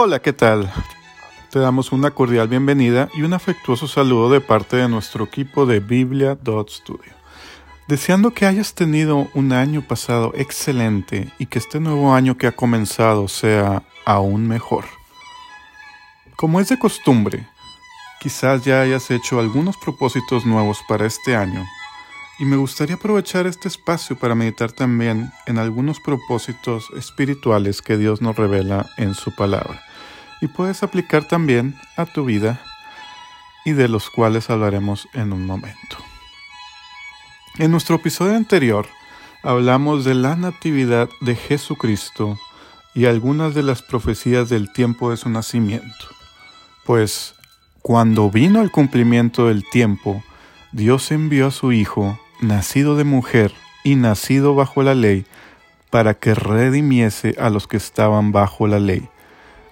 Hola, ¿qué tal? Te damos una cordial bienvenida y un afectuoso saludo de parte de nuestro equipo de Biblia.studio. Deseando que hayas tenido un año pasado excelente y que este nuevo año que ha comenzado sea aún mejor. Como es de costumbre, quizás ya hayas hecho algunos propósitos nuevos para este año y me gustaría aprovechar este espacio para meditar también en algunos propósitos espirituales que Dios nos revela en su palabra y puedes aplicar también a tu vida y de los cuales hablaremos en un momento. En nuestro episodio anterior hablamos de la natividad de Jesucristo y algunas de las profecías del tiempo de su nacimiento. Pues cuando vino el cumplimiento del tiempo, Dios envió a su Hijo, nacido de mujer y nacido bajo la ley, para que redimiese a los que estaban bajo la ley,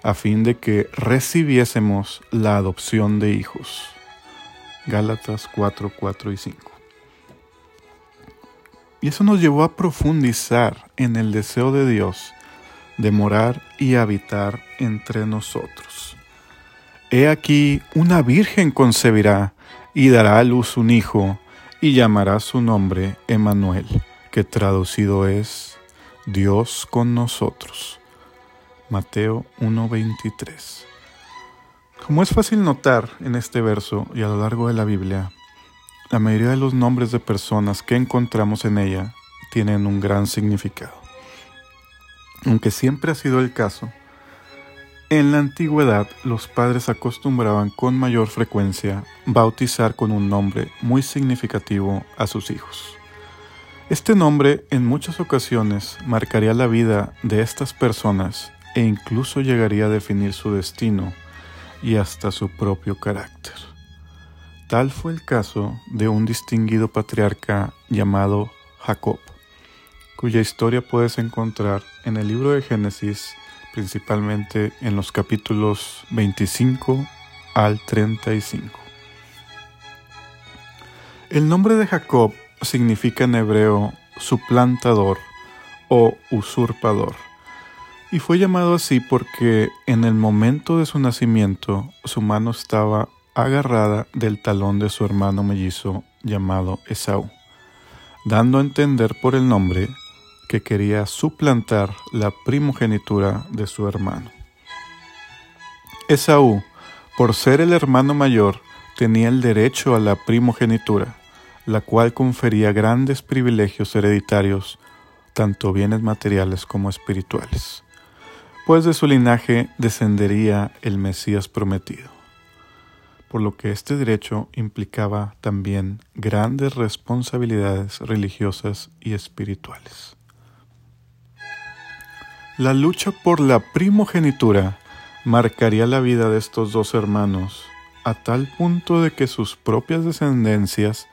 a fin de que recibiésemos la adopción de hijos. Gálatas 4, 4 y 5. Y eso nos llevó a profundizar en el deseo de Dios de morar y habitar entre nosotros. He aquí una virgen concebirá y dará a luz un hijo y llamará su nombre Emmanuel, que traducido es Dios con nosotros. Mateo 1:23. Como es fácil notar en este verso y a lo largo de la Biblia, la mayoría de los nombres de personas que encontramos en ella tienen un gran significado. Aunque siempre ha sido el caso, en la antigüedad los padres acostumbraban con mayor frecuencia bautizar con un nombre muy significativo a sus hijos. Este nombre en muchas ocasiones marcaría la vida de estas personas e incluso llegaría a definir su destino y hasta su propio carácter. Tal fue el caso de un distinguido patriarca llamado Jacob, cuya historia puedes encontrar en el libro de Génesis, principalmente en los capítulos 25 al 35. El nombre de Jacob significa en hebreo suplantador o usurpador, y fue llamado así porque en el momento de su nacimiento su mano estaba agarrada del talón de su hermano mellizo llamado Esaú, dando a entender por el nombre que quería suplantar la primogenitura de su hermano. Esaú, por ser el hermano mayor, tenía el derecho a la primogenitura, la cual confería grandes privilegios hereditarios, tanto bienes materiales como espirituales, pues de su linaje descendería el Mesías prometido por lo que este derecho implicaba también grandes responsabilidades religiosas y espirituales. La lucha por la primogenitura marcaría la vida de estos dos hermanos a tal punto de que sus propias descendencias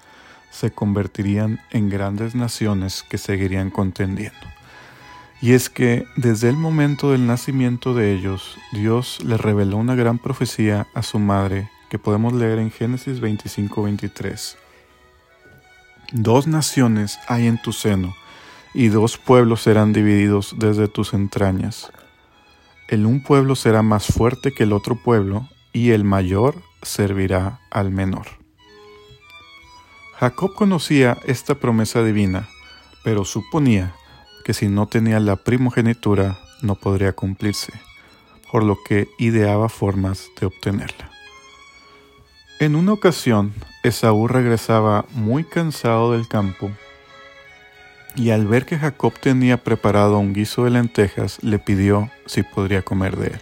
se convertirían en grandes naciones que seguirían contendiendo. Y es que desde el momento del nacimiento de ellos, Dios le reveló una gran profecía a su madre que podemos leer en Génesis 25-23. Dos naciones hay en tu seno, y dos pueblos serán divididos desde tus entrañas. El un pueblo será más fuerte que el otro pueblo, y el mayor servirá al menor. Jacob conocía esta promesa divina, pero suponía que si no tenía la primogenitura no podría cumplirse, por lo que ideaba formas de obtenerla. En una ocasión, Esaú regresaba muy cansado del campo y al ver que Jacob tenía preparado un guiso de lentejas, le pidió si podría comer de él.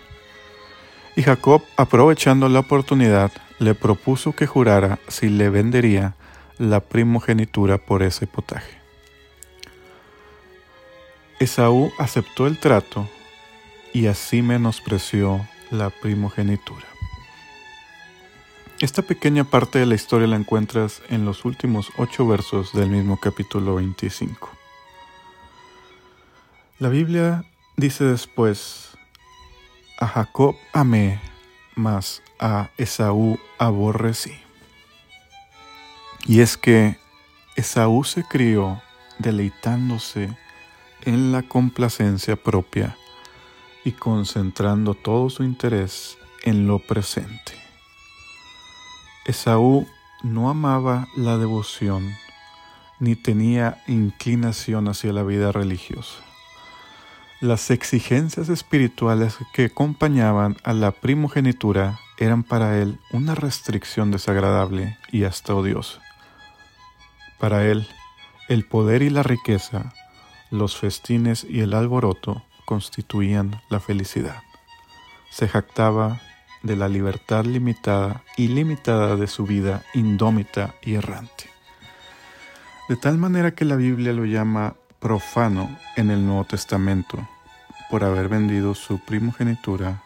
Y Jacob, aprovechando la oportunidad, le propuso que jurara si le vendería la primogenitura por ese potaje. Esaú aceptó el trato y así menospreció la primogenitura. Esta pequeña parte de la historia la encuentras en los últimos ocho versos del mismo capítulo 25. La Biblia dice después, a Jacob amé, mas a Esaú aborrecí. Y es que Esaú se crió deleitándose en la complacencia propia y concentrando todo su interés en lo presente. Esaú no amaba la devoción ni tenía inclinación hacia la vida religiosa. Las exigencias espirituales que acompañaban a la primogenitura eran para él una restricción desagradable y hasta odiosa. Para él, el poder y la riqueza, los festines y el alboroto constituían la felicidad. Se jactaba de la libertad limitada y limitada de su vida indómita y errante. De tal manera que la Biblia lo llama profano en el Nuevo Testamento por haber vendido su primogenitura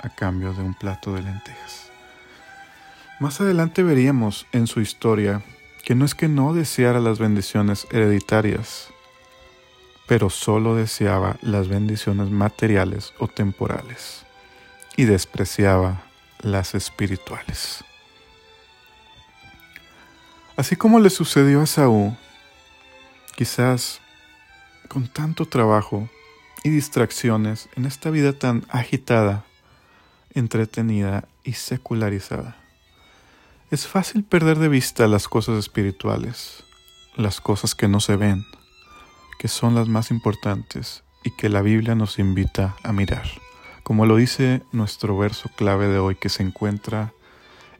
a cambio de un plato de lentejas. Más adelante veríamos en su historia que no es que no deseara las bendiciones hereditarias, pero solo deseaba las bendiciones materiales o temporales y despreciaba las espirituales. Así como le sucedió a Saúl, quizás con tanto trabajo y distracciones en esta vida tan agitada, entretenida y secularizada. Es fácil perder de vista las cosas espirituales, las cosas que no se ven, que son las más importantes y que la Biblia nos invita a mirar, como lo dice nuestro verso clave de hoy que se encuentra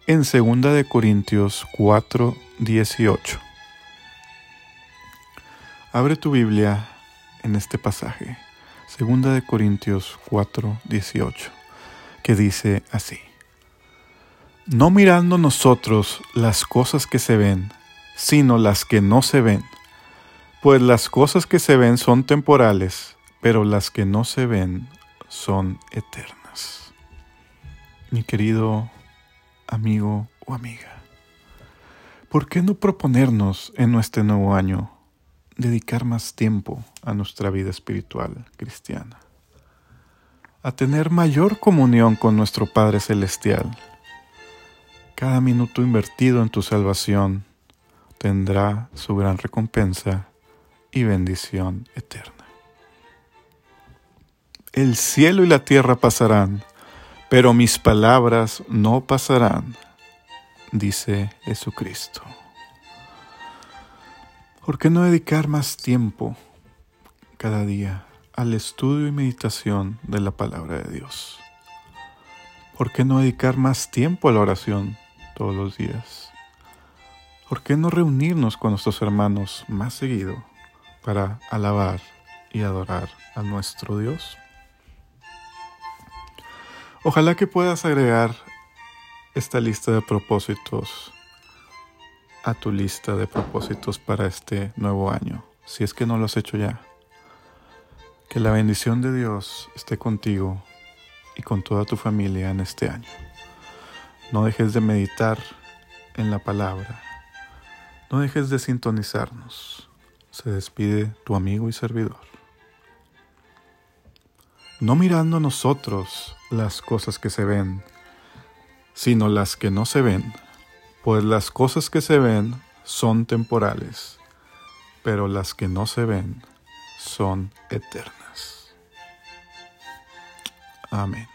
en 2 de Corintios 4, 18. Abre tu Biblia en este pasaje, 2 de Corintios 4, 18, que dice así: No mirando nosotros las cosas que se ven, sino las que no se ven, pues las cosas que se ven son temporales, pero las que no se ven son eternas. Mi querido amigo o amiga, ¿por qué no proponernos en este nuevo año dedicar más tiempo a nuestra vida espiritual cristiana? A tener mayor comunión con nuestro Padre Celestial. Cada minuto invertido en tu salvación tendrá su gran recompensa y bendición eterna. El cielo y la tierra pasarán, pero mis palabras no pasarán, dice Jesucristo. ¿Por qué no dedicar más tiempo cada día al estudio y meditación de la palabra de Dios? ¿Por qué no dedicar más tiempo a la oración todos los días? ¿Por qué no reunirnos con nuestros hermanos más seguido para alabar y adorar a nuestro Dios? Ojalá que puedas agregar esta lista de propósitos a tu lista de propósitos para este nuevo año, si es que no lo has hecho ya. Que la bendición de Dios esté contigo y con toda tu familia en este año. No dejes de meditar en la palabra. No dejes de sintonizarnos. Se despide tu amigo y servidor no mirando nosotros las cosas que se ven, sino las que no se ven, pues las cosas que se ven son temporales, pero las que no se ven son eternas. Amén.